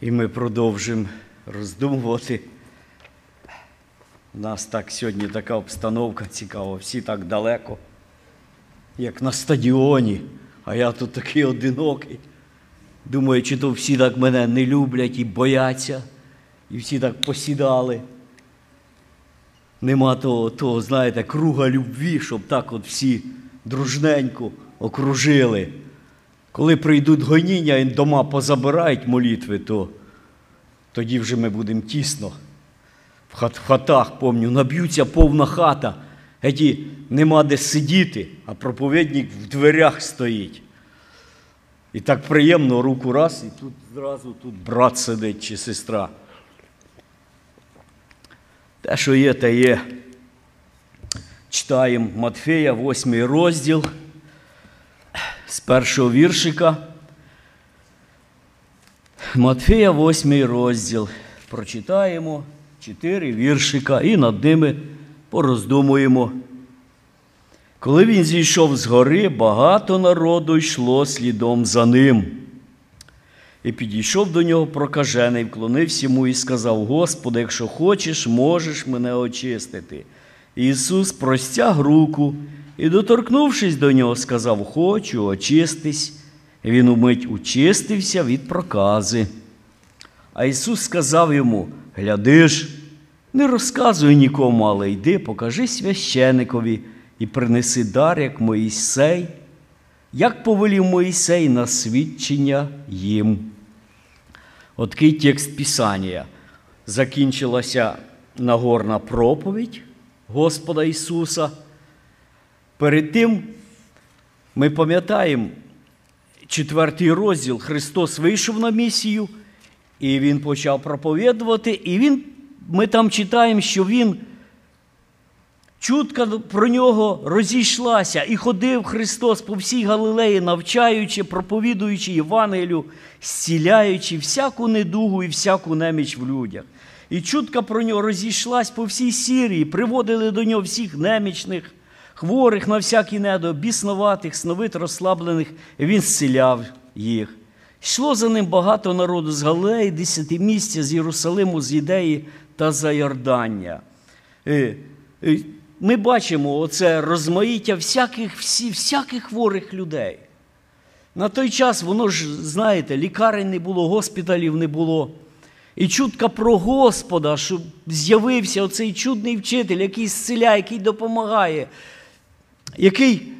І ми продовжимо роздумувати. У нас так сьогодні така обстановка цікава, всі так далеко, як на стадіоні, а я тут такий одинокий. Думаю, чи то всі так мене не люблять і бояться, і всі так посідали. Нема того, того, знаєте, круга любві, щоб так от всі дружненько окружили. Коли прийдуть гоніння і дома позабирають молитви, то тоді вже ми будемо тісно. В хатах, помню, наб'ються повна хата, Еті нема де сидіти, а проповідник в дверях стоїть. І так приємно руку раз, і тут зразу тут брат сидить чи сестра. Те, що є, те є. Читаємо Матфея, 8 розділ з першого віршика. Матфея, 8 розділ. Прочитаємо чотири віршика і над ними пороздумуємо. Коли він зійшов з гори, багато народу йшло слідом за ним. І підійшов до нього прокажений, вклонився йому і сказав: Господи, якщо хочеш, можеш мене очистити. Ісус простяг руку і, доторкнувшись до нього, сказав: Хочу, очистись. Він умить очистився від прокази. А Ісус сказав йому: Гляди ж, не розказуй нікому, але йди, покажи священикові і принеси дар, як Моїсей, як повелів Моїсей на свідчення їм. Откий текст Писання. Закінчилася нагорна проповідь Господа Ісуса. Перед тим ми пам'ятаємо четвертий розділ Христос вийшов на місію, і Він почав проповідувати, і він, ми там читаємо, що Він. Чутка про нього розійшлася, і ходив Христос по всій Галилеї, навчаючи, проповідуючи Євангелію, зціляючи всяку недугу і всяку неміч в людях. І чутка про нього розійшлась по всій Сірії, приводили до нього всіх немічних, хворих на всякі недо, біснуватих, сновит розслаблених, він зціляв їх. Йшло за ним багато народу з Галилеї, десятимістя, з Єрусалиму, з Ідеї та за Йордання. Ми бачимо оце розмаїття всяких всі, всяких хворих людей. На той час воно ж, знаєте, лікарень не було, госпіталів не було. І чутка про Господа, що з'явився оцей чудний вчитель, який зціляє, який допомагає, який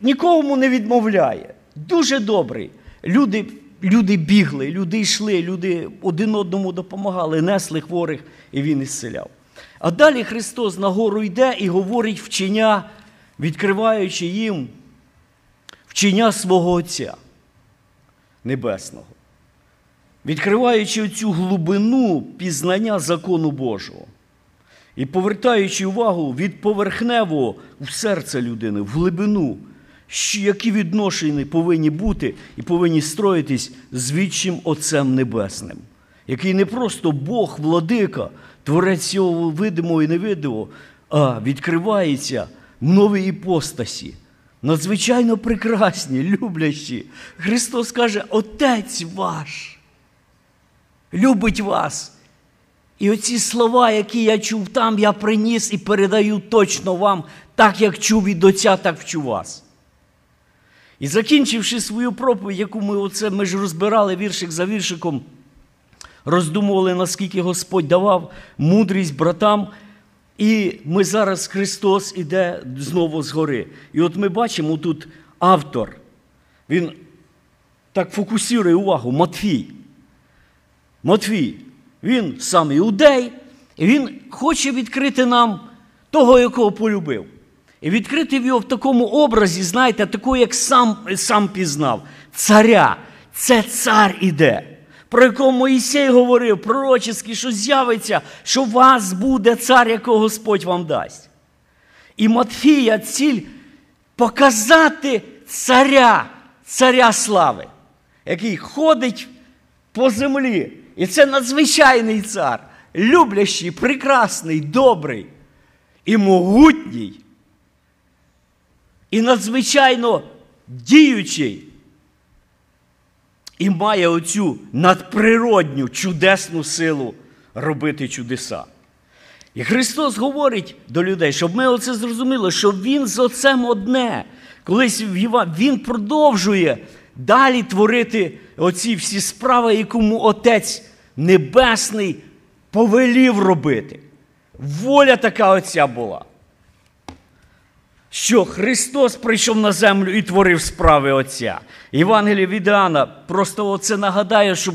нікому не відмовляє. Дуже добрий. Люди люди бігли, люди йшли, люди один одному допомагали, несли хворих, і він ісцеляв. А далі Христос на гору йде і говорить вчення, відкриваючи їм вчення свого Отця Небесного, відкриваючи цю глибину пізнання закону Божого і повертаючи увагу від поверхневого в серце людини, в глибину, які відношення повинні бути і повинні строїтись з вічним Отцем Небесним, який не просто Бог, владика. Творець цього видимого і невидимого, а відкривається в новій іпостасі. Надзвичайно прекрасні, люблячі. Христос каже, Отець ваш любить вас. І оці слова, які я чув там, я приніс і передаю точно вам, так як чув від Отця, так вчу вас. І закінчивши свою проповідь, яку ми оце, ми ж розбирали віршик за віршиком роздумували, наскільки Господь давав мудрість братам. І ми зараз Христос іде знову з гори. І от ми бачимо тут автор. Він так фокусує увагу Матфій. Матфій, він сам іудей, і він хоче відкрити нам того, якого полюбив. І відкрити його в такому образі, знаєте, такого, як сам сам пізнав. Царя. Це цар іде про якого Моїсей говорив, пророчески, що з'явиться, що вас буде цар, якого Господь вам дасть. І Матфія ціль показати царя, царя слави, який ходить по землі. І це надзвичайний цар, люблящий, прекрасний, добрий і могутній, і надзвичайно діючий і має оцю надприродню чудесну силу робити чудеса. І Христос говорить до людей, щоб ми оце зрозуміли, що Він з Отцем одне. Колись Він продовжує далі творити оці всі справи, якому Отець Небесний повелів робити. Воля така Отця була. Що Христос прийшов на землю і творив справи Отця. Євангеліє від Іоанна просто оце нагадає, щоб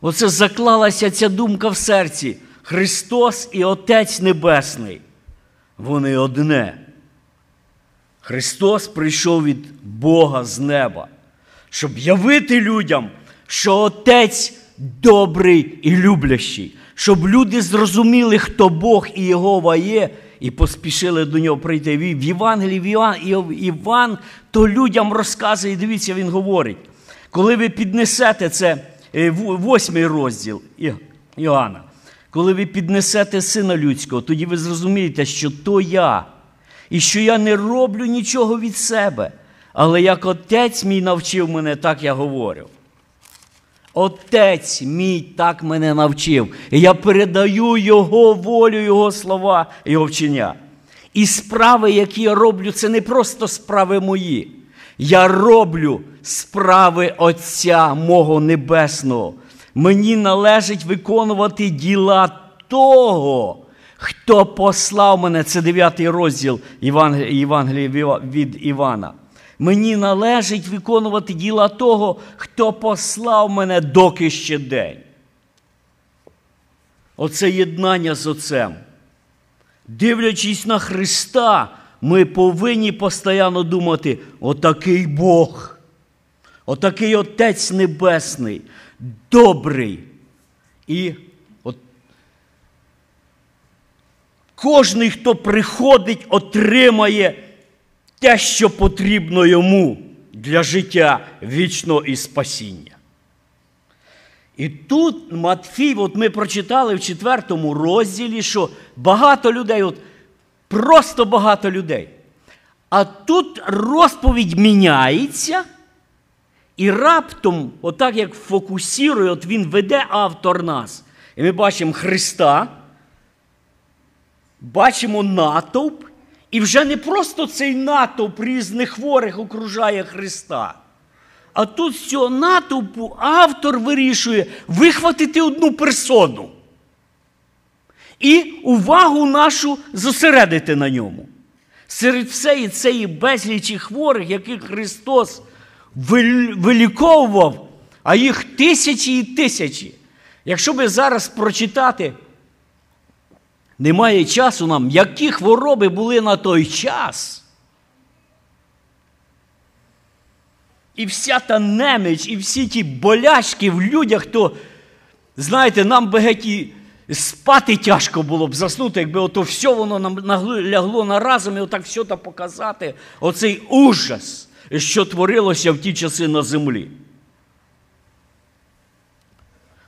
оце заклалася ця думка в серці. Христос і Отець Небесний. Вони одне. Христос прийшов від Бога з неба, щоб явити людям, що Отець добрий і люблящий, щоб люди зрозуміли, хто Бог і Єгова є, і поспішили до нього прийти. В Євангелії Іван то людям розказує, дивіться, він говорить. Коли ви піднесете це е, восьмий розділ Іоанна, коли ви піднесете сина людського, тоді ви зрозумієте, що то я, і що я не роблю нічого від себе. Але як отець мій навчив мене, так я говорю. Отець мій так мене навчив. І я передаю Його волю, Його слова, Його вчення. І справи, які я роблю, це не просто справи мої. Я роблю справи Отця мого Небесного. Мені належить виконувати діла того, хто послав мене. Це 9 розділ Євангелія від Івана. Мені належить виконувати діла того, хто послав мене доки ще день. Оце єднання з Отцем. Дивлячись на Христа, ми повинні постійно думати: отакий Бог, отакий Отець Небесний, добрий. І от кожний, хто приходить, отримає те, що потрібно йому для життя вічного і спасіння. І тут Матфій, от ми прочитали в четвертому розділі, що багато людей, от просто багато людей. А тут розповідь міняється, і раптом, отак як фокусірує, от він веде автор нас. І ми бачимо Христа, бачимо натовп, і вже не просто цей натовп різних хворих окружає Христа. А тут з цього натовпу автор вирішує вихватити одну персону. І увагу нашу зосередити на ньому. Серед всієї цієї безлічі хворих, яких Христос виліковував, а їх тисячі і тисячі. Якщо би зараз прочитати немає часу нам, які хвороби були на той час. І вся та неміч, і всі ті болячки в людях, то, знаєте, нам би геть спати тяжко було б заснути, якби ото все воно нам лягло на разом і отак все та показати, оцей ужас, що творилося в ті часи на землі.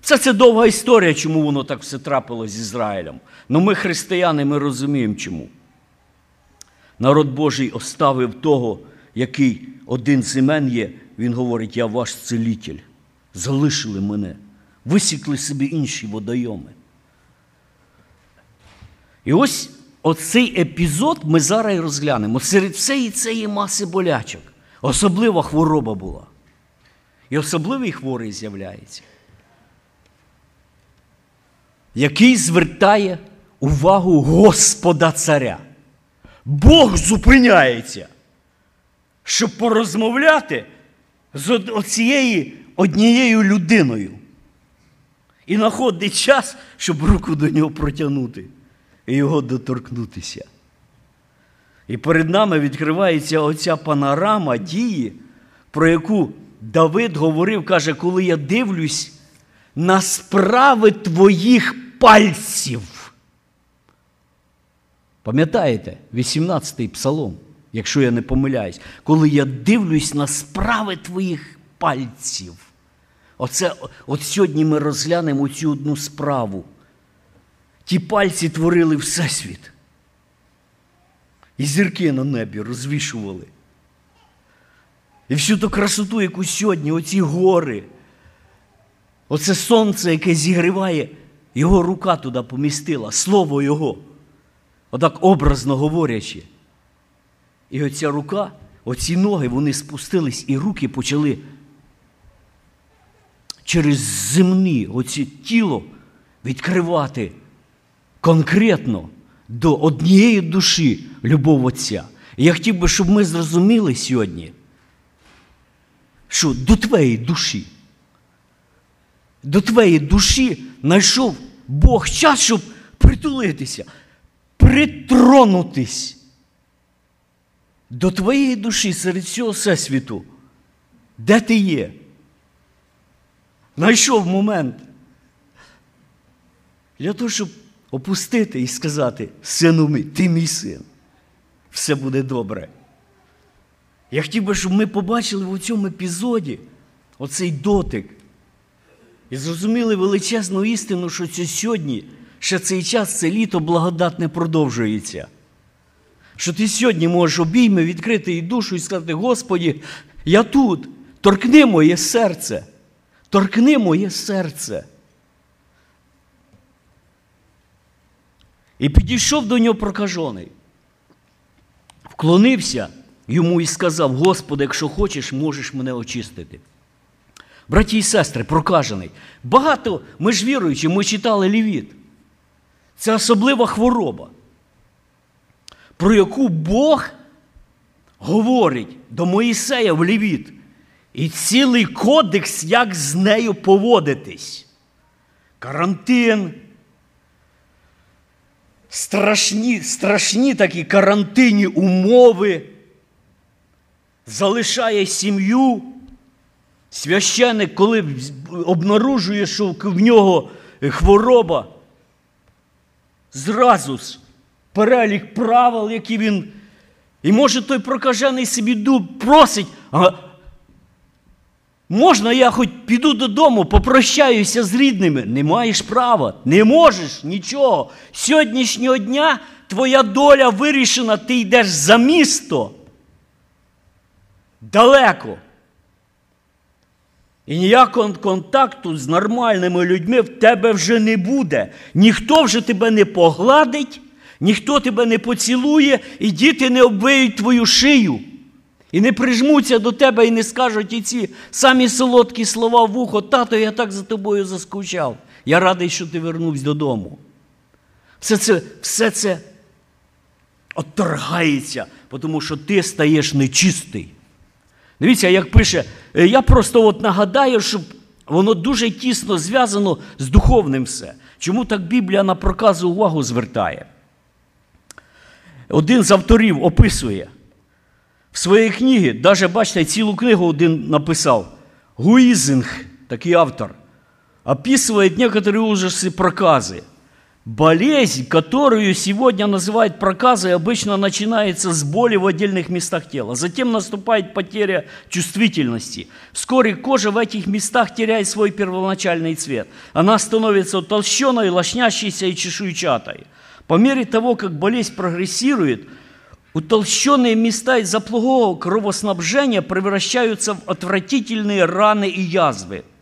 Це це довга історія, чому воно так все трапилось з Ізраїлем. Ну ми, християни, ми розуміємо чому. Народ Божий оставив того, який один з імен є, він говорить: Я ваш целітель. Залишили мене, висікли собі інші водойоми. І ось оцей епізод ми зараз розглянемо. Серед всієї цієї маси болячок. Особлива хвороба була. І особливий хворий з'являється який звертає увагу Господа Царя. Бог зупиняється, щоб порозмовляти з оцією однією людиною. І знаходить час, щоб руку до нього протягнути і його доторкнутися. І перед нами відкривається оця панорама дії, про яку Давид говорив, каже, коли я дивлюсь на справи твоїх пальців. Пам'ятаєте, 18-й псалом, якщо я не помиляюсь, коли я дивлюсь на справи твоїх пальців. Оце, От сьогодні ми розглянемо цю одну справу. Ті пальці творили Всесвіт. І зірки на небі розвішували. І всю ту красоту, яку сьогодні, оці гори, Оце сонце, яке зігріває, його рука туди помістила, слово Його. Отак образно говорячи. І оця рука, оці ноги, вони спустились, і руки почали через земні оці тіло відкривати конкретно до однієї душі любов Отця. І я хотів би, щоб ми зрозуміли сьогодні, що до твоєї душі, до твоєї душі знайшов Бог час, щоб притулитися, притронутись до твоєї душі серед всього всесвіту. Де ти є? Знайшов момент для того, щоб опустити і сказати, сину мій, ти мій син, все буде добре. Я хотів би, щоб ми побачили в цьому епізоді оцей дотик і зрозуміли величезну істину, що сьогодні, ще цей час, це літо благодатне продовжується. Що ти сьогодні можеш обійми відкрити і душу і сказати, Господі, я тут, торкни моє серце, торкни моє серце. І підійшов до нього прокажений, вклонився йому і сказав: Господи, якщо хочеш, можеш мене очистити. Браті і сестри, прокажений. Багато, ми ж віруючі, ми читали лівіт. Це особлива хвороба, про яку Бог говорить до Моїсея в лівіт. І цілий кодекс, як з нею поводитись. Карантин. Страшні, страшні такі карантинні умови. Залишає сім'ю. Священник, коли обнаружує, що в нього хвороба, зразу ж перелік правил, які він. І може той прокажений собі дуб просить, а можна я хоч піду додому, попрощаюся з рідними? Не маєш права, не можеш нічого. Сьогоднішнього дня твоя доля вирішена, ти йдеш за місто. Далеко. І ніякого контакту з нормальними людьми в тебе вже не буде. Ніхто вже тебе не погладить, ніхто тебе не поцілує, і діти не обвиють твою шию. І не прижмуться до тебе і не скажуть і ці самі солодкі слова в ухо, тато, я так за тобою заскучав. Я радий, що ти вернувся додому. Все це все це отторгається, тому що ти стаєш нечистий. Дивіться, як пише, я просто от нагадаю, щоб воно дуже тісно зв'язано з духовним все. Чому так Біблія на проказу увагу звертає? Один з авторів описує в своїй книгі, навіть бачите, цілу книгу один написав. Гуизинг, такий автор, описывает некоторые ужасы проказы. Болезнь, которую сегодня называют проказой, обычно начинается с боли в отдельных местах тела. Затем наступает потеря чувствительности. Вскоре кожа в этих местах теряет свой первоначальный цвет. Она становится толщеной, лоснящейся и чешуйчатой. По мере того, как болезнь прогрессирует, утолщенные места из-за плохого кровоснабжения превращаются в отвратительные раны и язвы –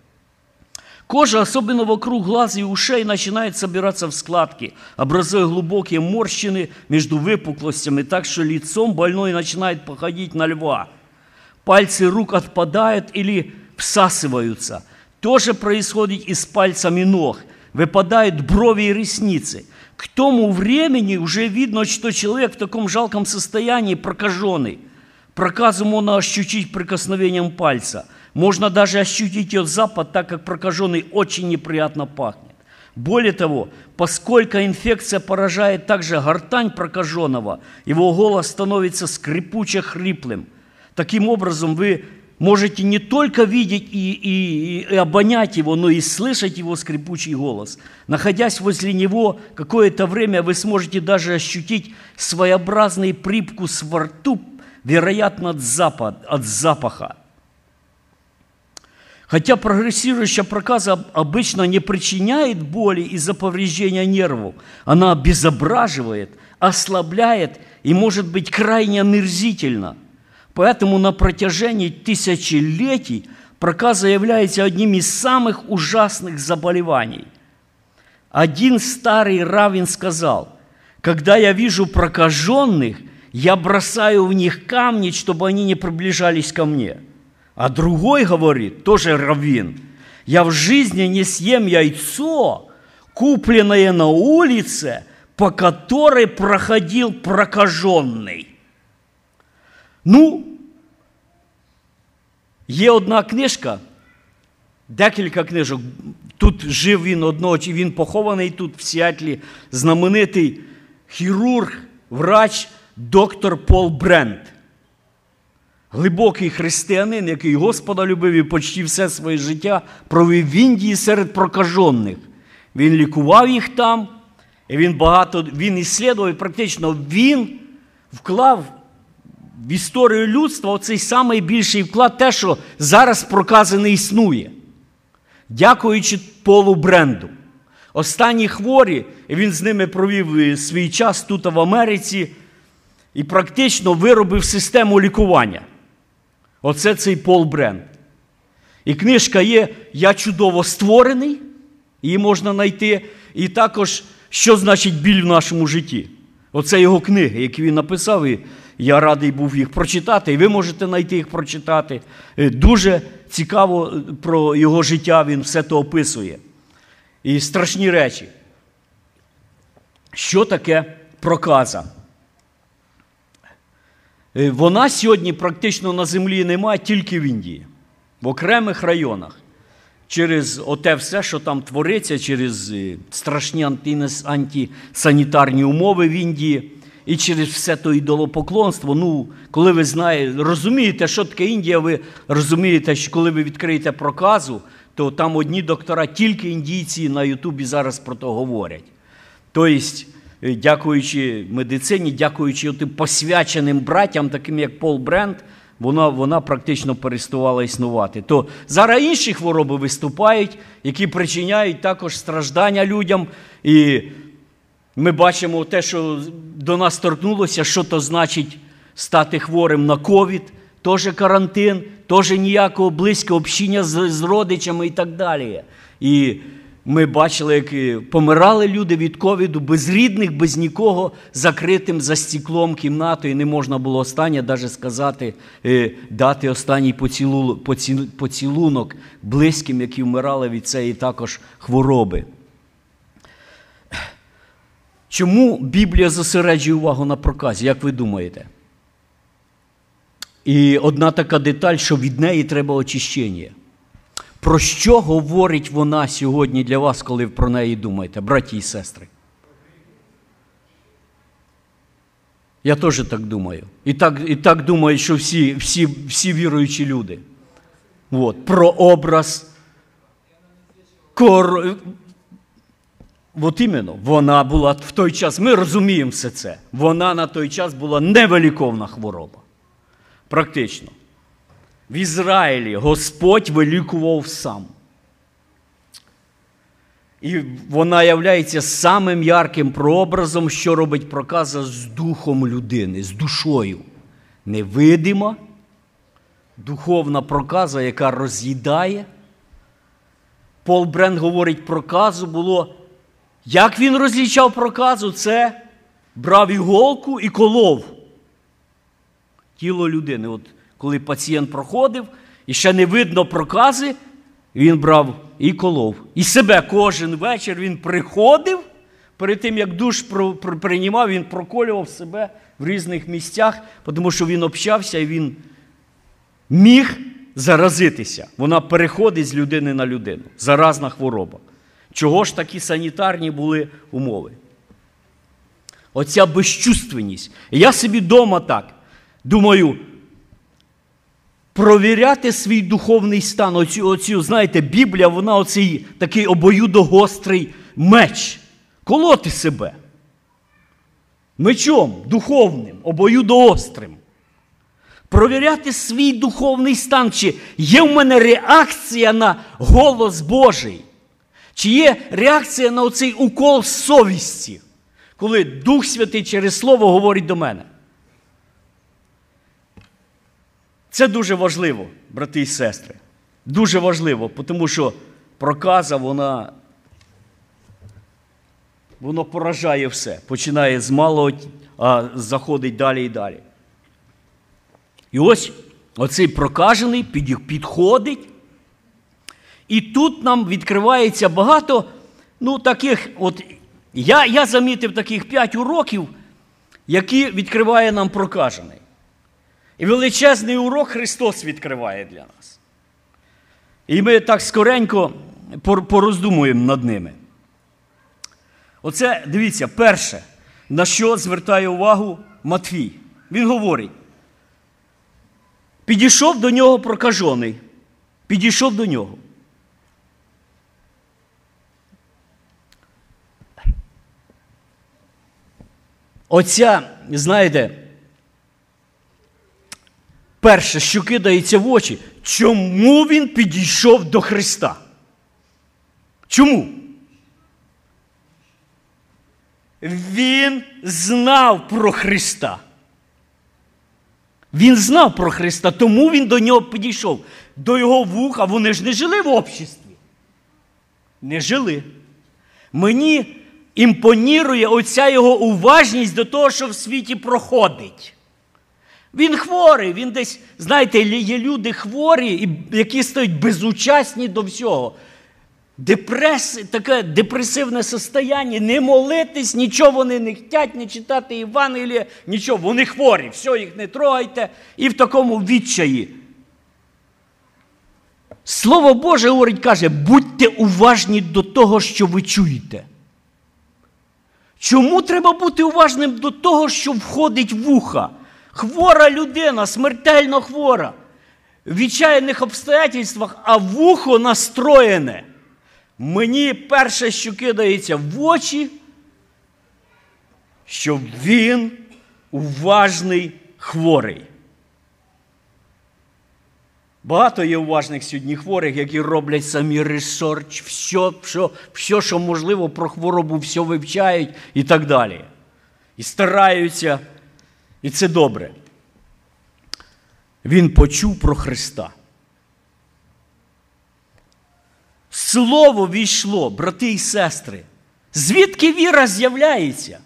Кожа, особенно вокруг глаз и ушей, начинает собираться в складки, образуя глубокие морщины между выпуклостями, так что лицом больной начинает походить на льва. Пальцы рук отпадают или всасываются. То же происходит и с пальцами ног. Выпадают брови и ресницы. К тому времени уже видно, что человек в таком жалком состоянии прокаженный. Проказу можно ощутить прикосновением пальца – можно даже ощутить ее запах, так как прокаженный очень неприятно пахнет. Более того, поскольку инфекция поражает также гортань прокаженного, его голос становится скрипуче хриплым. Таким образом, вы можете не только видеть и, и, и обонять его, но и слышать его скрипучий голос. Находясь возле него какое-то время, вы сможете даже ощутить своеобразный привкус во рту, вероятно, от, запах, от запаха. Хотя прогрессирующая проказа обычно не причиняет боли из-за повреждения нервов, она обезображивает, ослабляет и может быть крайне омерзительна. Поэтому на протяжении тысячелетий проказа является одним из самых ужасных заболеваний. Один старый раввин сказал, когда я вижу прокаженных, я бросаю в них камни, чтобы они не приближались ко мне. А другой говорит, тоже раввин, я в жизни не съем яйцо, купленное на улице, по которой проходил прокаженный. Ну, є одна книжка, декілька книжок. Тут жив він одного, він похований тут в Сіатлі, знаменитий хірург, врач, доктор Пол Брент. Глибокий християнин, який Господа любив і почти все своє життя провів в Індії серед прокажених. Він лікував їх там, і він багато він іслідував, і практично він вклав в історію людства оцей самий більший вклад, те, що зараз прокази не існує. Дякуючи Полу Бренду. Останні хворі, і він з ними провів е, свій час тут в Америці і практично виробив систему лікування. Оце цей Пол Бренд. І книжка є Я чудово створений, її можна знайти. І також, що значить біль в нашому житті. Оце його книги, які він написав, і я радий був їх прочитати, і ви можете знайти їх прочитати. Е, дуже цікаво е, про його життя, він все то описує. І страшні речі. Що таке проказа? Е, Вона сьогодні практично на землі немає тільки в Індії, в окремих районах. Через оте все, що там твориться, через е, страшні антисанітарні умови в Індії, і через все то ідолопоклонство. Ну, коли ви знаєте, розумієте, що таке Індія, ви розумієте, що коли ви відкриєте проказу, то там одні доктора, тільки індійці на Ютубі зараз про то говорять. Тобто, дякуючи медицині, дякуючи тим посвяченим братям, таким як Пол Бренд, вона, вона практично переставала існувати. То зараз інші хвороби виступають, які причиняють також страждання людям. І ми бачимо те, що до нас торкнулося, що то значить стати хворим на ковід, теж карантин, теж ніякого близького общення з, з родичами і так далі. І ми бачили, як помирали люди від ковіду без рідних, без нікого, закритим за стеклом кімнатою. Не можна було останнє навіть сказати, е, дати останній поцілу, поці- поцілунок близьким, які вмирали від цієї також хвороби. Чому Біблія зосереджує увагу на проказі, як ви думаєте? І одна така деталь, що від неї треба очищення. Про що говорить вона сьогодні для вас, коли ви про неї думаєте, браті і сестри? Я теж так думаю. І так, і так думаю, що всі, всі, всі віруючі люди. От, про образ. Кор... От іменно, вона була в той час, ми розуміємо все це. Вона на той час була невеликовна хвороба. Практично. В Ізраїлі Господь вилікував сам. І вона являється самим ярким прообразом, що робить проказа з духом людини, з душою. Невидима, духовна проказа, яка роз'їдає. Пол Брен говорить, проказу було. Як він розлічав проказу? Це брав іголку і колов тіло людини. От коли пацієнт проходив і ще не видно прокази, він брав і колов. І себе кожен вечір він приходив, перед тим, як душ приймав, він проколював себе в різних місцях, тому що він общався і він міг заразитися. Вона переходить з людини на людину. Заразна хвороба. Чого ж такі санітарні були умови? Оця безчувственність. Я собі вдома так думаю, провіряти свій духовний стан. Оцю, оцю, знаєте, Біблія, вона оцей такий обоюдогострий меч. Колоти себе. Мечом духовним, обоюдоострим. Провіряти свій духовний стан, чи є в мене реакція на голос Божий, чи є реакція на оцей укол совісті, коли Дух Святий через Слово говорить до мене. Це дуже важливо, брати і сестри. Дуже важливо, тому що проказа, вона воно поражає все. Починає з малого, а заходить далі і далі. І ось оцей прокажений підходить. І тут нам відкривається багато ну, таких, от я я замітив таких п'ять уроків, які відкриває нам прокажений. І величезний урок Христос відкриває для нас. І ми так скоренько пороздумуємо над ними. Оце, дивіться, перше, на що звертає увагу Матвій. Він говорить: підійшов до нього прокажений, підійшов до нього. Оця, знаєте, перше, що кидається в очі, чому він підійшов до Христа? Чому? Він знав про Христа. Він знав про Христа, тому він до нього підійшов. До його вуха вони ж не жили в обществі. Не жили. Мені імпонірує оця його уважність до того, що в світі проходить. Він хворий, він десь, знаєте, є люди хворі, які стають безучасні до всього. Депрес, таке депресивне состояння, не молитись, нічого вони не хочуть, не читати Євангелія, нічого, вони хворі, все, їх не трогайте. І в такому відчаї. Слово Боже говорить, каже, будьте уважні до того, що ви чуєте. Чому треба бути уважним до того, що входить в вуха? Хвора людина, смертельно хвора, в відчайних обстоятельствах, а вухо настроєне. Мені перше, що кидається в очі, що він уважний хворий. Багато є уважних сьогодні хворих, які роблять самі ресерч, все, все, все, що можливо, про хворобу, все вивчають і так далі. І стараються, і це добре. Він почув про Христа. Слово війшло, брати і сестри. Звідки віра з'являється?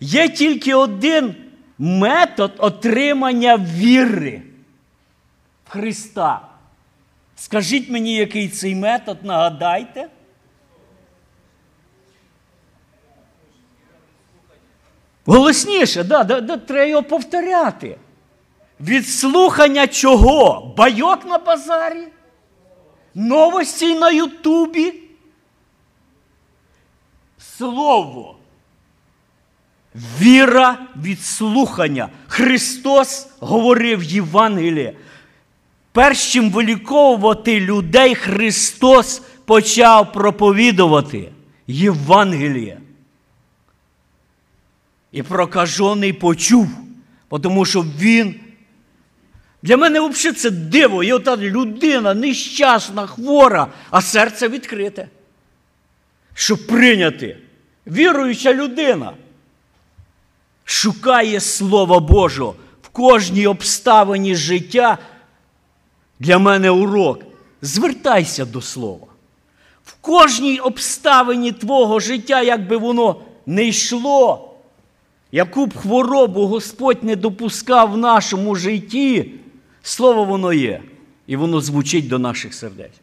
Є тільки один метод отримання віри. в Христа. Скажіть мені, який цей метод, нагадайте. Голосніше, да, да, да, треба його повторяти. Від слухання чого? Байок на базарі? Новості на Ютубі? Слово. Віра від слухання. Христос говорив Євангеліє. Перш чим виліковувати людей, Христос почав проповідувати Євангеліє. І прокажений почув, тому що він. Для мене взагалі це диво. І ота людина нещасна, хвора, а серце відкрите. Щоб прийняти. Віруюча людина шукає Слова Божого в кожній обставині життя. Для мене урок. Звертайся до слова. В кожній обставині твого життя, як би воно не йшло, яку б хворобу Господь не допускав в нашому житті, слово воно є. І воно звучить до наших сердець.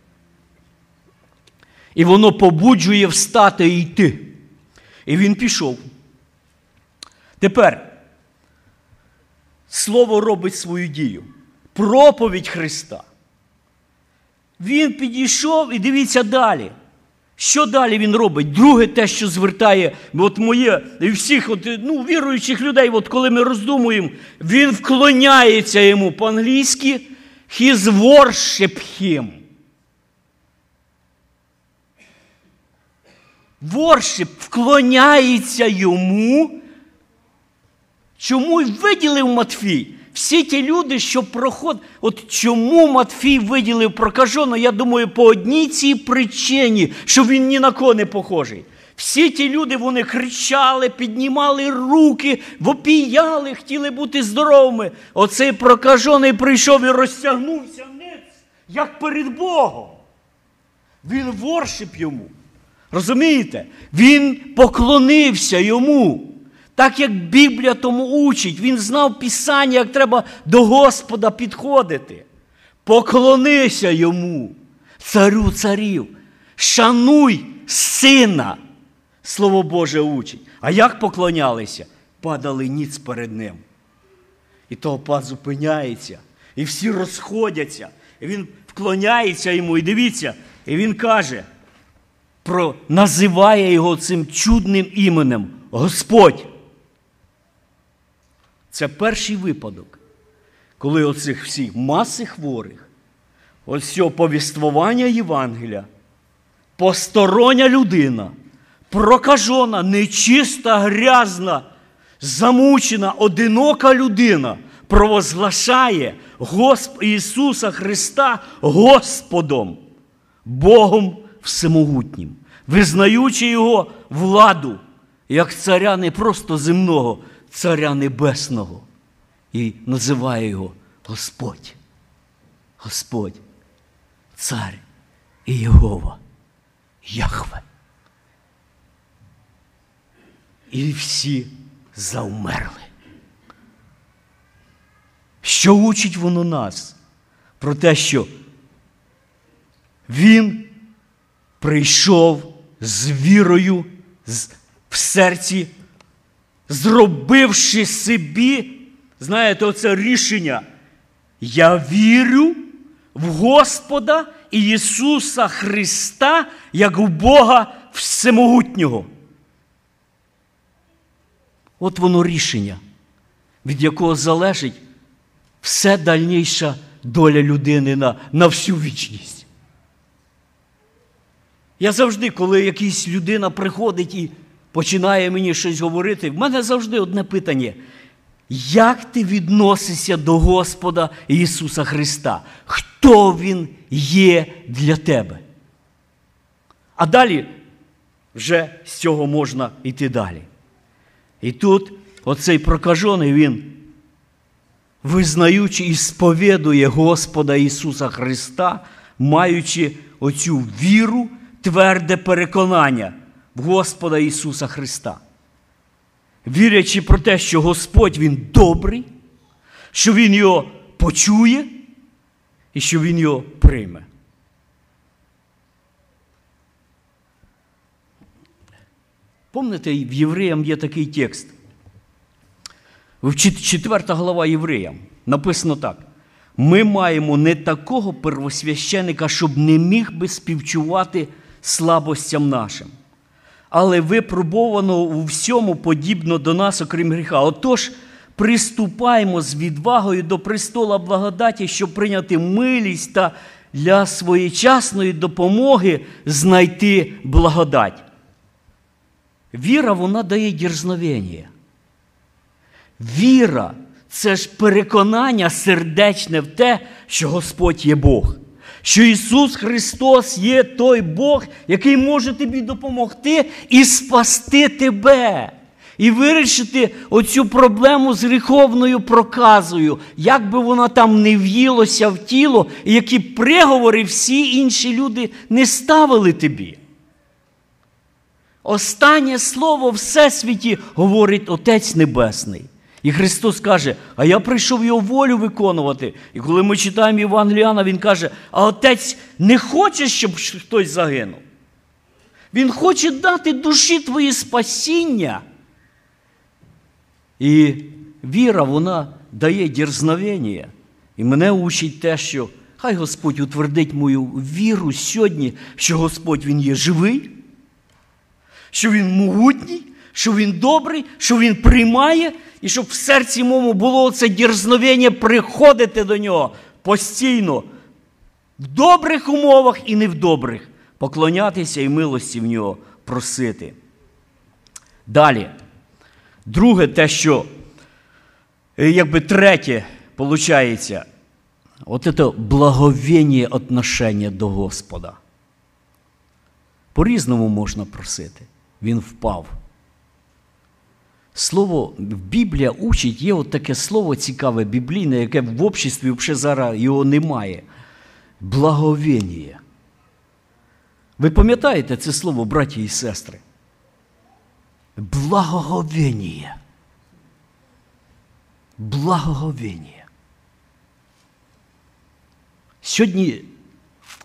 І воно побуджує встати і йти. І він пішов. Тепер слово робить свою дію проповідь Христа. Він підійшов і дивіться далі. Що далі він робить? Друге, те, що звертає от моє всіх от, ну, віруючих людей, от коли ми роздумуємо, він вклоняється йому по-англійськи his worship him. Воршип вклоняється йому. Чому й виділив Матфій? Всі ті люди, що проходять, от чому Матфій виділив прокаженого, я думаю, по одній цій причині, що він ні на кого не похожий. Всі ті люди вони кричали, піднімали руки, вопіяли, хотіли бути здоровими. Оцей прокажений прийшов і розтягнувся вниз. як перед Богом. Він воршип йому. Розумієте? Він поклонився йому. Так як Біблія тому учить, він знав Писання, як треба до Господа підходити. Поклонися йому, царю царів, шануй сина. Слово Боже учить. А як поклонялися? Падали ніц перед ним. І толпа зупиняється, і всі розходяться. І він вклоняється йому, і дивіться, і він каже, про, називає його цим чудним іменем Господь. Це перший випадок, коли оцих всіх маси хворих, ось цього повіствування Євангелія, постороння людина, прокажена, нечиста, грязна, замучена, одинока людина провозглашає Госп... Ісуса Христа Господом, Богом Всемогутнім, визнаючи Його владу як царя не просто земного, царя небесного. І називає його Господь. Господь, цар і Єгова, Яхве. І всі завмерли. Що учить воно нас? Про те, що Він прийшов з вірою в серці, зробивши собі, знаєте, оце рішення. Я вірю в Господа Ісуса Христа як в Бога Всемогутнього. От воно рішення, від якого залежить все дальніша доля людини на, на всю вічність. Я завжди, коли якась людина приходить і починає мені щось говорити, в мене завжди одне питання. Як ти відносишся до Господа Ісуса Христа? Хто Він є для тебе? А далі вже з цього можна йти далі. І тут оцей прокажений він, визнаючи і сповідує Господа Ісуса Христа, маючи оцю віру, тверде переконання в Господа Ісуса Христа. Вірячи про те, що Господь Він добрий, що Він його почує і що Він його прийме. Помните, в Євреям є такий текст. В 4 глава Євреям написано так. Ми маємо не такого первосвященика, щоб не міг би співчувати слабостям нашим. Але випробовано у всьому подібно до нас, окрім гріха. Отож, приступаємо з відвагою до престола благодаті, щоб прийняти милість та для своєчасної допомоги знайти благодать. Віра, вона дає дірзновення. Віра це ж переконання сердечне в те, що Господь є Бог. Що Ісус Христос є той Бог, який може тобі допомогти і спасти тебе. І вирішити оцю проблему з гріховною проказою, як би вона там не в'їлося в тіло, і які приговори всі інші люди не ставили тобі. Останнє слово Всесвіті говорить Отець Небесний. І Христос каже, а я прийшов його волю виконувати. І коли ми читаємо Євангеліана, Він каже, а Отець не хоче, щоб хтось загинув. Він хоче дати душі твої спасіння. І віра, вона дає дірзновення. І мене учить те, що хай Господь утвердить мою віру сьогодні, що Господь Він є живий, що Він могутній, що Він добрий, що Він приймає, і щоб в серці моєму було це дірзновення приходити до нього постійно, в добрих умовах і не в добрих, поклонятися і милості в нього просити. Далі. Друге, те, що, якби третє, виходить, от це благовіння отношення до Господа. По-різному можна просити. Він впав. Слово Біблія учить, є от таке слово цікаве біблійне, яке в обществі вже зараз його немає. Благовіння. Ви пам'ятаєте це слово, браті і сестри? Благоговіння. Благоговіння. Сьогодні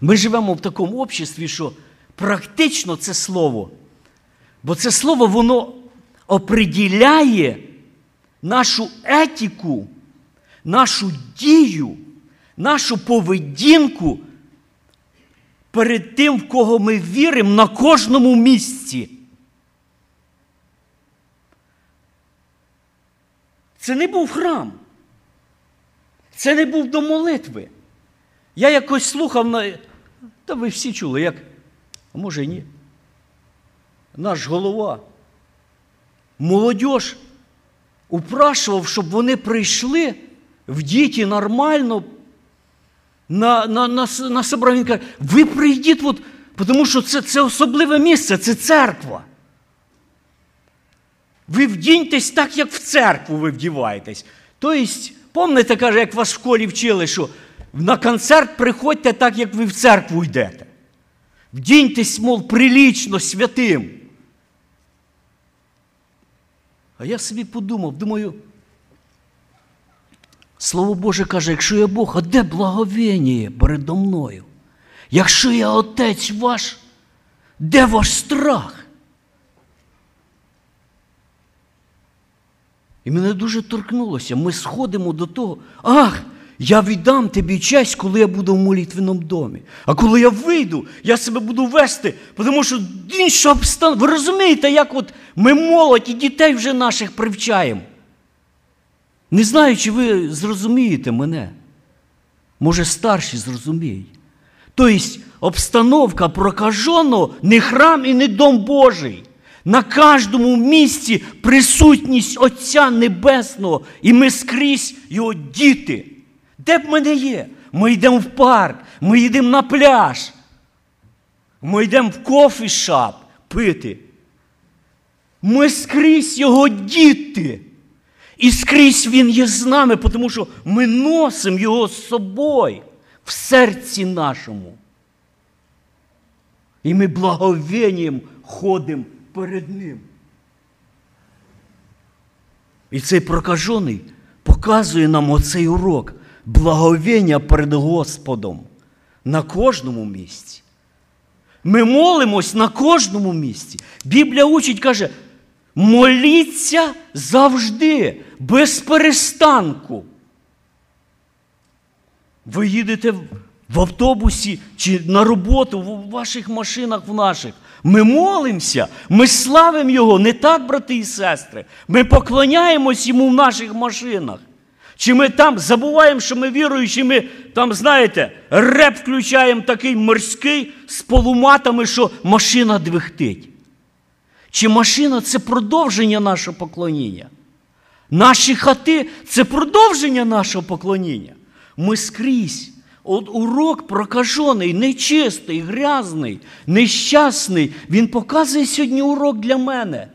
ми живемо в такому обществі, що практично це слово, бо це слово воно оприділяє нашу етику, нашу дію, нашу поведінку перед тим, в кого ми віримо на кожному місці. Це не був храм. Це не був до молитви. Я якось слухав на. Та ви всі чули, як. А може ні. Наш голова. Молодь упрашував, щоб вони прийшли в діті нормально на на, на, на собрання. Він каже, ви прийдіть, от, тому що це це особливе місце, це церква. Ви вдіньтесь так, як в церкву ви вдіваєтесь. Тобто, пам'ятаєте, каже, як вас в школі вчили, що на концерт приходьте так, як ви в церкву йдете. Вдіньтесь, мов, прилічно, святим. А я собі подумав, думаю, Слово Боже каже, якщо я Бог, а де благовіння передо мною? Якщо я Отець ваш, де ваш страх? І мене дуже торкнулося. Ми сходимо до того, ах, я віддам тобі честь, коли я буду в молитвеному домі. А коли я вийду, я себе буду вести, тому що інша обстановка. Ви розумієте, як от ми молодь і дітей вже наших привчаємо. Не знаю, чи ви зрозумієте мене. Може, старші зрозуміють. Тобто, обстановка прокаженого не храм і не дом Божий. На кожному місці присутність Отця Небесного, і ми скрізь його діти. Де б ми не є? Ми йдемо в парк, ми йдемо на пляж. Ми йдемо в кофішап пити. Ми скрізь його діти. І скрізь Він є з нами, тому що ми носимо Його з собою в серці нашому. І ми благовінням ходимо перед Ним. І цей прокажений показує нам оцей урок благовіння перед Господом на кожному місці. Ми молимось на кожному місці. Біблія учить, каже, моліться завжди, без перестанку. Ви їдете в автобусі чи на роботу, в ваших машинах, в наших. Ми молимося, ми славимо Його, не так, брати і сестри. Ми поклоняємось йому в наших машинах. Чи ми там забуваємо, що ми віруючі, ми там, знаєте, реп включаємо такий морський з полуматами, що машина двихтить. Чи машина це продовження нашого поклоніння? Наші хати це продовження нашого поклоніння. Ми скрізь. От урок прокажений, нечистий, грязний, нещасний. Він показує сьогодні урок для мене.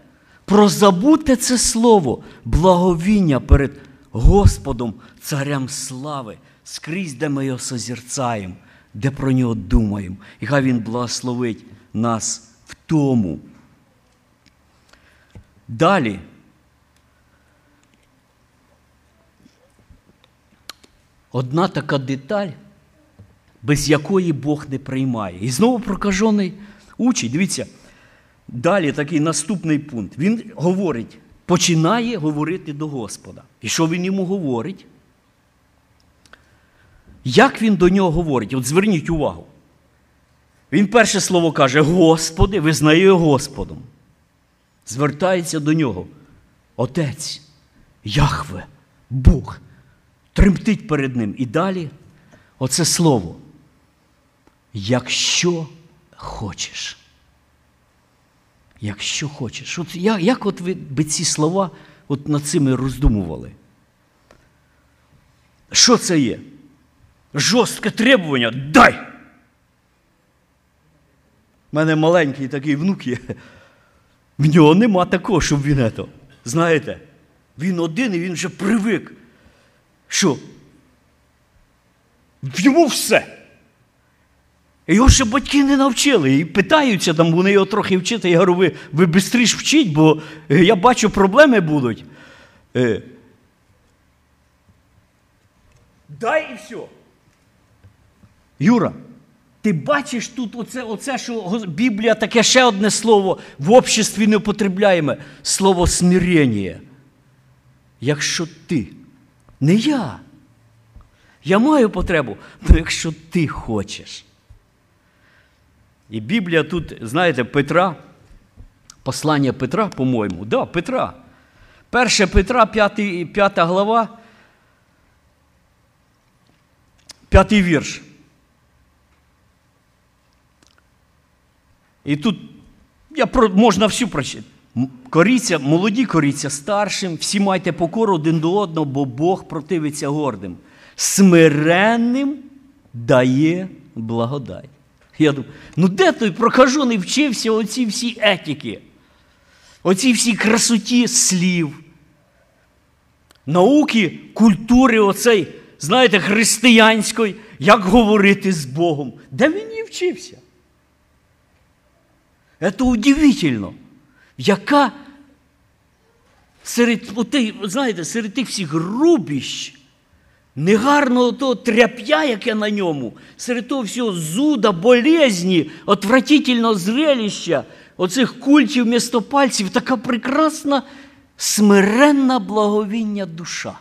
Про забуте це слово, благовіння перед Господом, Царем слави, скрізь, де ми його созерцаємо, де про нього думаємо. І хай Він благословить нас в тому. Далі. Одна така деталь, без якої Бог не приймає. І знову прокажений учить. Дивіться, далі такий наступний пункт. Він говорить, починає говорити до Господа. І що він йому говорить? Як він до нього говорить? От зверніть увагу. Він перше слово каже: Господи, визнає Господом. Звертається до нього. Отець, Яхве, Бог тремтить перед ним. І далі оце слово. Якщо хочеш. Якщо хочеш. От як, як от ви би ці слова от над цими роздумували? Що це є? Жорстке требування дай! У мене маленький такий внук є. В нього нема такого, щоб він ето. Знаєте, він один і він вже привик що В йому все. Його ще батьки не навчили. І питаються, там вони його трохи вчити. Я говорю, ви ви швидше вчіть, бо е, я бачу, проблеми будуть. Е, Дай і все. Юра, ти бачиш тут оце, оце, що Біблія таке ще одне слово в обществі не употребляємо. Слово смирення. Якщо ти, не я. Я маю потребу, але якщо ти хочеш. І Біблія тут, знаєте, Петра, послання Петра, по-моєму, да, Петра. 1 Петра, 5, 5 глава, 5 вірш. І тут я про, можна всю прочитати. Коріться, молоді коріться старшим, всі майте покору один до одного, бо Бог противиться гордим. Смиренним дає благодать. Я думаю, ну де той прокажений вчився оці всі етики, оці всі красоті слів, науки, культури, оцей, знаєте, християнської, як говорити з Богом. Де він її вчився? Це удивительно, яка серед, знаєте, серед тих всіх рубіщ, негарного того тряп'я, яке на ньому, серед того всього зуда, болезні, отвратительного зрелища, оцих культів місто пальців, така прекрасна, смиренна благовіння душа.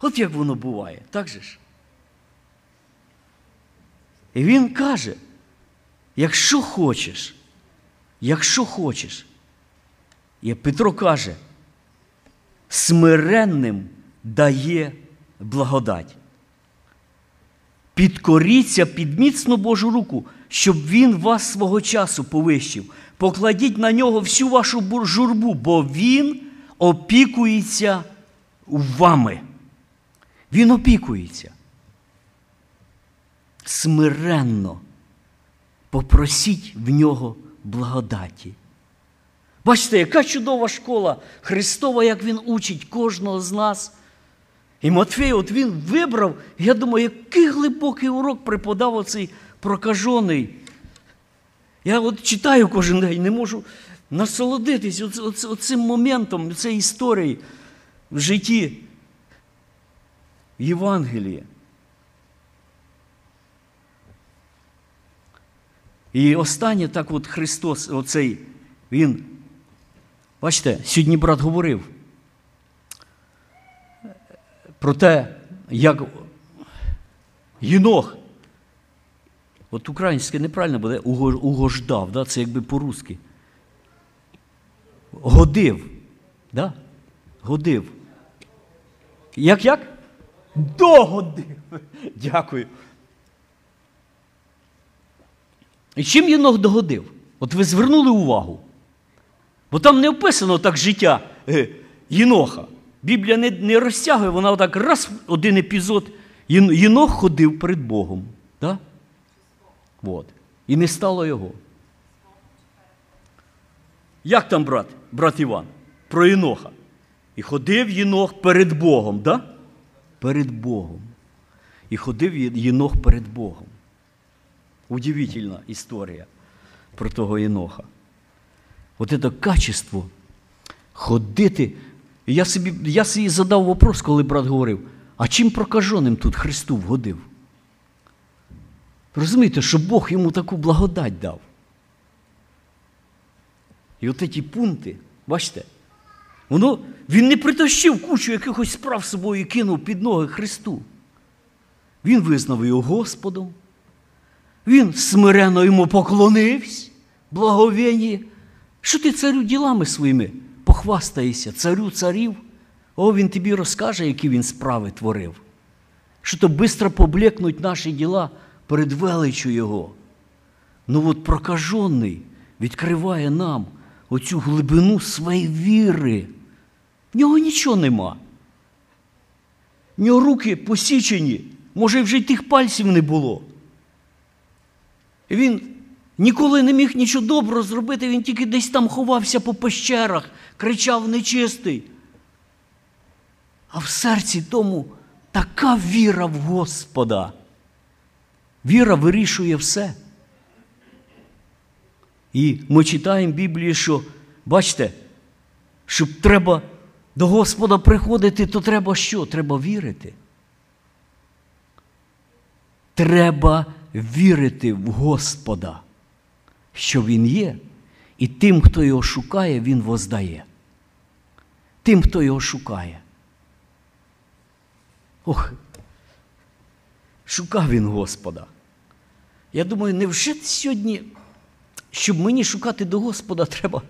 От як воно буває, так же ж? І він каже, якщо хочеш, якщо хочеш, і Петро каже, смиренним дає благодать. Підкоріться під міцну Божу руку, щоб Він вас свого часу повищив. Покладіть на нього всю вашу журбу, бо Він опікується вами. Він опікується. Смиренно попросіть в нього благодаті. Бачите, яка чудова школа Христова, як Він учить кожного з нас. І Матфей, от він вибрав, я думаю, який глибокий урок преподав оцей прокажений. Я от читаю кожен день, не можу насолодитись оц, оц, оцим моментом, цієї історії в житті Євангелія. І останнє так от Христос, оцей, Він, бачите, сьогодні брат говорив про те, як Єнох, от українське неправильно буде, угождав, да? це якби по-русски. Годив. Да? Годив. Як як? Догодив. Дякую. І чим Єнох догодив? От ви звернули увагу. Бо там не описано так життя е, Єноха. Біблія не не розтягує, вона отак раз один епізод. Єнох ходив перед Богом. Да? От. І не стало його. Як там брат, брат Іван? Про Єноха. І ходив Єнох перед Богом, да? Перед Богом. І ходив Єнох перед Богом. Удивительна історія про того Єноха. От це качество ходити. Я собі я собі задав вопрос, коли брат говорив, а чим прокаженим тут Христу вгодив? Розумієте, що Бог йому таку благодать дав. І от ці пункти, бачите, воно, він не притащив кучу якихось справ собою і кинув під ноги Христу. Він визнав його Господом. Він смиренно йому поклонився, благовінні. Що ти царю ділами своїми похвастаєшся, царю царів? О, він тобі розкаже, які він справи творив. Що то швидко поблекнуть наші діла перед величю Його. Ну от прокажений відкриває нам оцю глибину своєї віри. В нього нічого нема. В нього руки посічені, може, вже й тих пальців не було. Він ніколи не міг нічого доброго зробити, він тільки десь там ховався по пещерах, кричав нечистий. А в серці тому така віра в Господа. Віра вирішує все. І ми читаємо в Біблії, що, бачите, щоб треба до Господа приходити, то треба що? Треба вірити. Треба вірити в Господа, що Він є, і тим, хто його шукає, Він воздає. Тим, хто його шукає. Ох, шукав він Господа. Я думаю, невже сьогодні, щоб мені шукати до Господа, треба,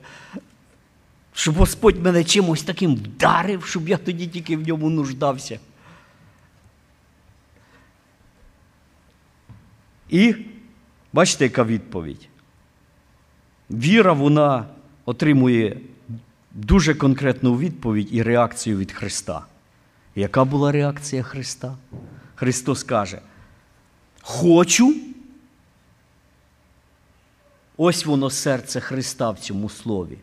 щоб Господь мене чимось таким вдарив, щоб я тоді тільки в ньому нуждався. І бачите, яка відповідь? Віра, вона отримує дуже конкретну відповідь і реакцію від Христа. Яка була реакція Христа? Христос каже: Хочу. Ось воно серце Христа в цьому слові.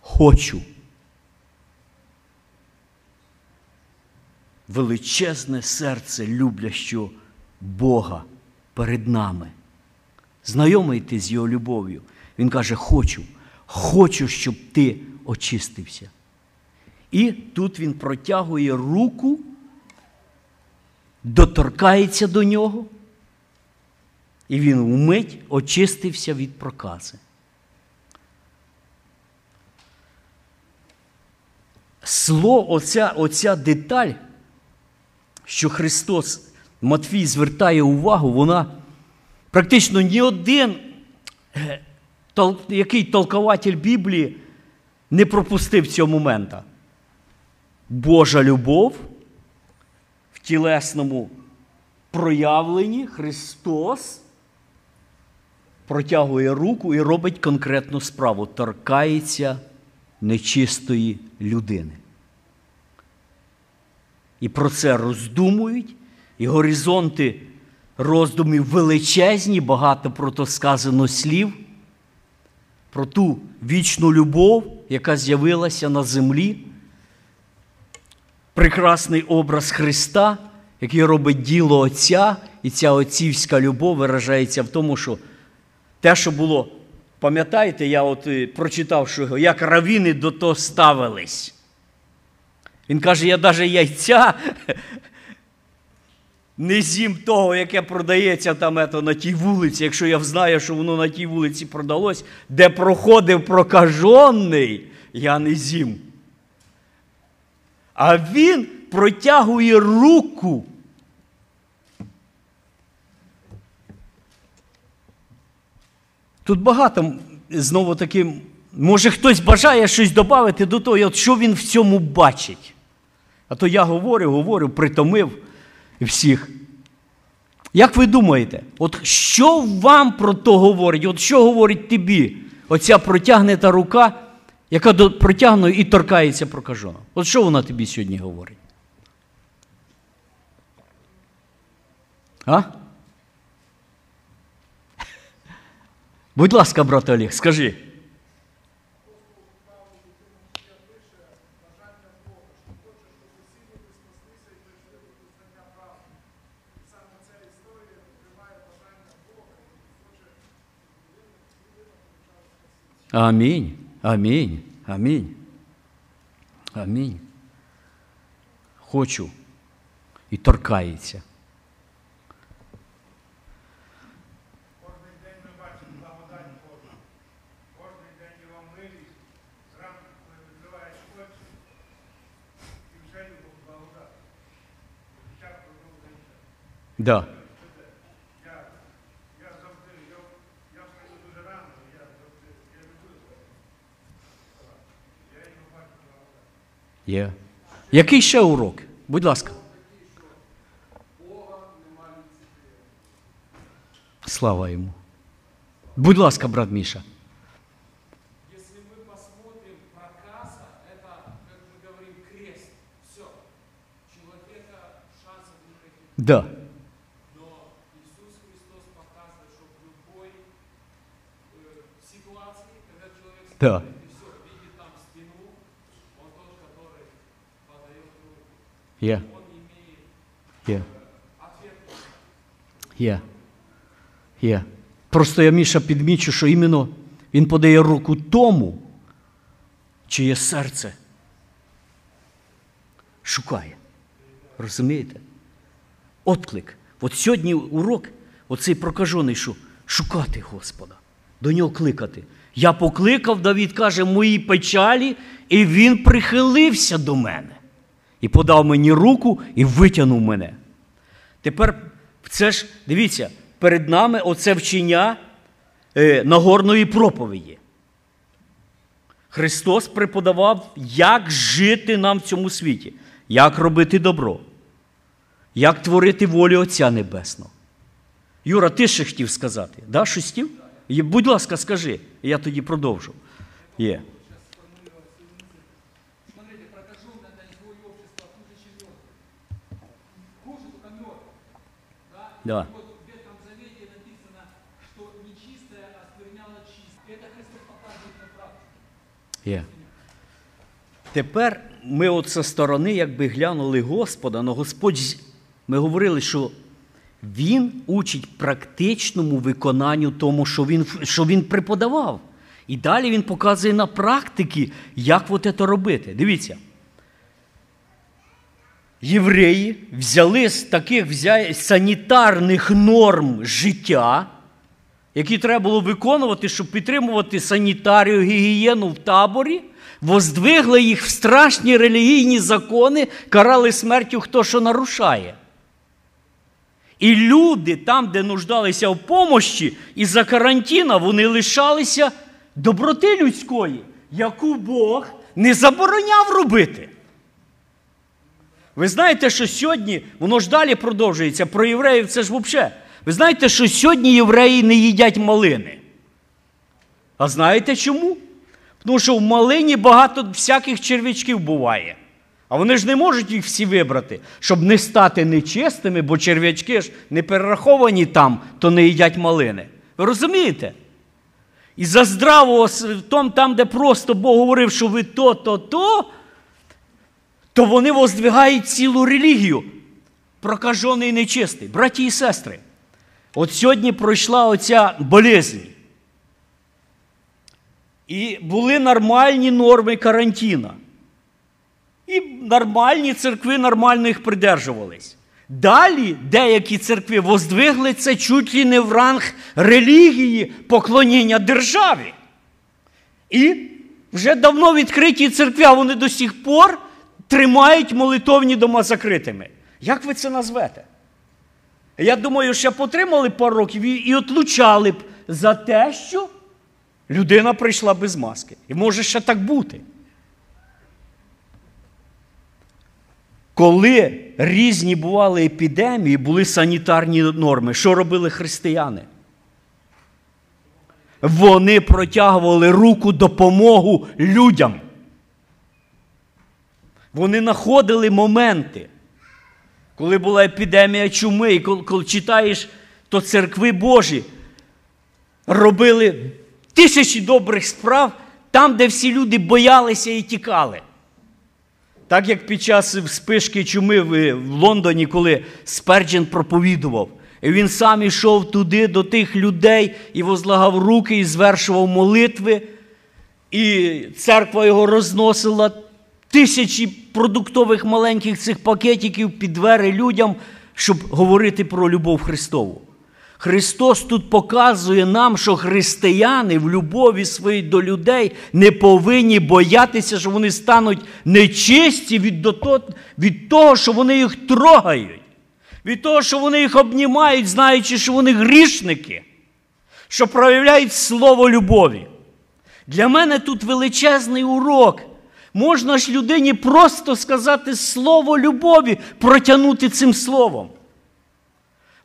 Хочу. Величезне серце люблящого Бога перед нами. Знайомий ти з його любов'ю. Він каже: Хочу, хочу, щоб ти очистився. І тут він протягує руку, доторкається до нього, і він вмить очистився від прокази. Слово, оця, оця деталь, що Христос Матвій звертає увагу, вона практично ні один, який толкователь Біблії не пропустив цього моменту. Божа любов в тілесному проявленні Христос протягує руку і робить конкретну справу, торкається нечистої людини. І про це роздумують, і горизонти роздумів величезні, багато про то сказано слів, про ту вічну любов, яка з'явилася на землі прекрасний образ Христа, який робить діло Отця, і ця отцівська любов виражається в тому, що те, що було, пам'ятаєте, я от е, прочитав, що як равіни до того ставились. Він каже, я навіть яйця не з'їм того, яке продається там ето, на тій вулиці, якщо я знаю, що воно на тій вулиці продалось, де проходив прокажений, я не з'їм. А він протягує руку. Тут багато знову таки, може хтось бажає щось додати до того, що він в цьому бачить. А то я говорю, говорю, притомив всіх. Як ви думаєте, от що вам про то говорить? От що говорить тобі? Оця протягнута рука яка протягнує і торкається прокаженого. От що вона тобі сьогодні говорить? А? Будь ласка, брат Олег, скажи. Амінь. Амінь. Амінь. Амінь. Хочу і торкається. Кожний Є. Який ще урок? Будь ласка. Слава йому. Будь ласка, брат Міша. Если мы посмотрим проказа, это, как мы говорим, крест. Все. Человека шансов никаких. Да. Но Иисус Христос показывает, что в любой э, ситуации, когда человек Да. Имеет Є. Є. Є. Просто я Міша підмічу, що іменно він подає руку тому, чиє серце шукає. Розумієте? Отклик. От сьогодні урок, оцей прокажений, що шукати Господа, до нього кликати. Я покликав, Давід каже, мої печалі, і він прихилився до мене. І подав мені руку і витягнув мене. Тепер це ж, дивіться, перед нами оце вчення е, Нагорної проповіді. Христос преподавав, як жити нам в цьому світі, як робити добро, як творити волю Отця Небесного. Юра, ти ще хотів сказати? Да? Є, Будь ласка, скажи, я тоді продовжу. Є. Смотрите, практике. Є. Тепер ми от зі сторони якби глянули Господа, але Господь, ми говорили, що Він учить практичному виконанню тому, що він, що він преподавав. І далі він показує на практиці, як от це робити. Дивіться. Євреї взяли з таких санітарних норм життя, які треба було виконувати, щоб підтримувати санітарію, гігієну в таборі, воздвигли їх в страшні релігійні закони, карали смертю, хто що нарушає. І люди, там, де нуждалися в помощі, із-за карантина вони лишалися доброти людської, яку Бог не забороняв робити. Ви знаєте, що сьогодні, воно ж далі продовжується, про євреїв це ж взагалі. Ви знаєте, що сьогодні євреї не їдять малини. А знаєте чому? Тому що в малині багато всяких черв'ячків буває. А вони ж не можуть їх всі вибрати, щоб не стати нечистими, бо черв'ячки ж не перераховані там, то не їдять малини. Ви розумієте? І за здравого там, де просто Бог говорив, що ви то, то, то, то вони воздвигають цілу релігію. Прокажений нечистий. Браті і сестри, от сьогодні пройшла оця болезнь. І були нормальні норми карантина. І нормальні церкви нормально їх придержувались. Далі деякі церкви воздвигли це чуть ли не в ранг релігії поклоніння державі. І вже давно відкриті церкви, а вони до сих пор тримають молитовні дома закритими. Як ви це назвете? Я думаю, ще потримали пару років і, отлучали б за те, що людина прийшла без маски. І може ще так бути. Коли різні бували епідемії, були санітарні норми, що робили християни? Вони протягували руку допомогу людям. Вони знаходили моменти, коли була епідемія чуми, і коли, коли читаєш, то церкви Божі робили тисячі добрих справ там, де всі люди боялися і тікали. Так як під час спишки чуми в Лондоні, коли Сперджен проповідував, і він сам ішов туди до тих людей і возлагав руки, і звершував молитви, і церква його розносила тисячі продуктових маленьких цих пакетиків під двері людям, щоб говорити про любов Христову. Христос тут показує нам, що християни в любові своїй до людей не повинні боятися, що вони стануть нечисті від, того, що вони їх трогають, від того, що вони їх обнімають, знаючи, що вони грішники, що проявляють слово любові. Для мене тут величезний урок. Можна ж людині просто сказати слово любові, протягнути цим словом.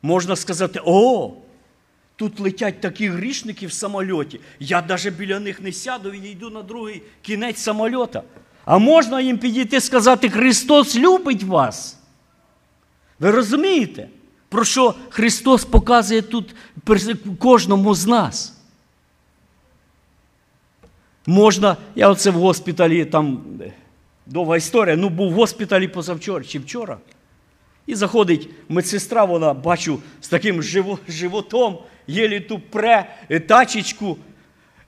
Можна сказати, о, тут летять такі грішники в самольоті. Я навіть біля них не сяду і йду на другий кінець самольота. А можна їм підійти і сказати, Христос любить вас. Ви розумієте, про що Христос показує тут кожному з нас? Можна, я оце в госпіталі, там довга історія, ну був в госпіталі позавчора чи вчора. І заходить медсестра, вона бачу з таким животом, єлі ту пре е, тачечку,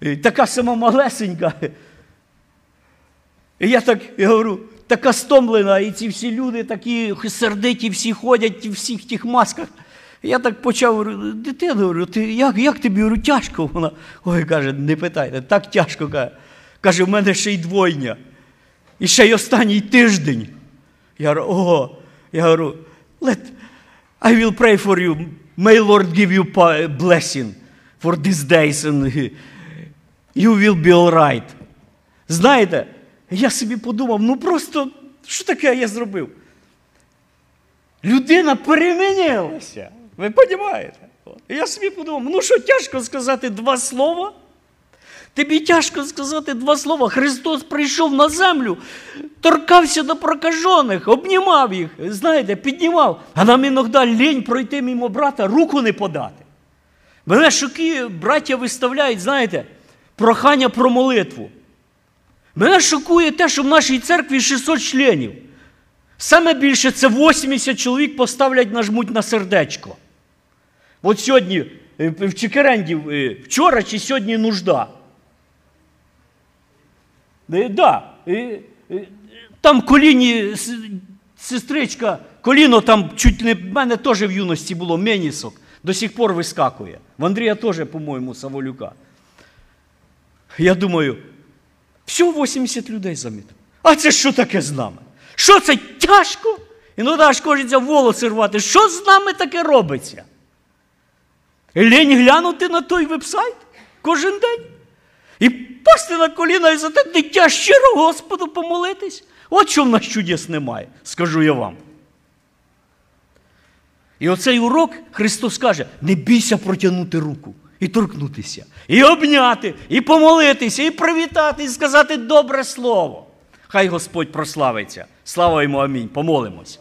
е, така сама малесенька. І я так я говорю, така стомлена, і ці всі люди такі сердиті, всі ходять в всіх тих масках. Я так почав говорю, дитина, говорю, ти як, як тобі говорю, тяжко? Вона ой, каже, не питайте, так тяжко. Каже, каже, в мене ще й двойня. І ще й останній тиждень. Я говорю, ого. Я говорю, let, I will pray for you. May Lord give you blessing for these days and you will be all right. Знаєте, я собі подумав, ну просто, що таке я зробив? Людина перемінилася. Ви розумієте? Я собі подумав, ну що тяжко сказати два слова? Тобі тяжко сказати два слова. Христос прийшов на землю, торкався до прокажених, обнімав їх, знаєте, піднімав. А нам іноді лінь пройти мимо брата, руку не подати. Мене шокує, браття виставляють, знаєте, прохання про молитву. Мене шокує те, що в нашій церкві 600 членів. Саме більше це 80 чоловік поставлять, нажмуть на сердечко. От сьогодні е, в Чекеренді е, вчора чи сьогодні нужда. Е, Да, там коліні, сестричка, коліно там чуть не в мене теж в юності було менісок, до сих пор вискакує. В Андрія теж, по-моєму, Саволюка. Я думаю, всього 80 людей замітив. А це що таке з нами? Що це тяжко? Іноді аж хочеться волоси рвати. Що з нами таке робиться? Лінь глянути на той вебсайт кожен день. І пасти на коліна і за те дитя щиро Господу помолитись. От що в нас чудес немає, скажу я вам. І оцей урок Христос каже: не бійся протягнути руку і торкнутися, і обняти, і помолитися, і привітати, і сказати добре слово. Хай Господь прославиться. Слава йому амінь. Помолимось.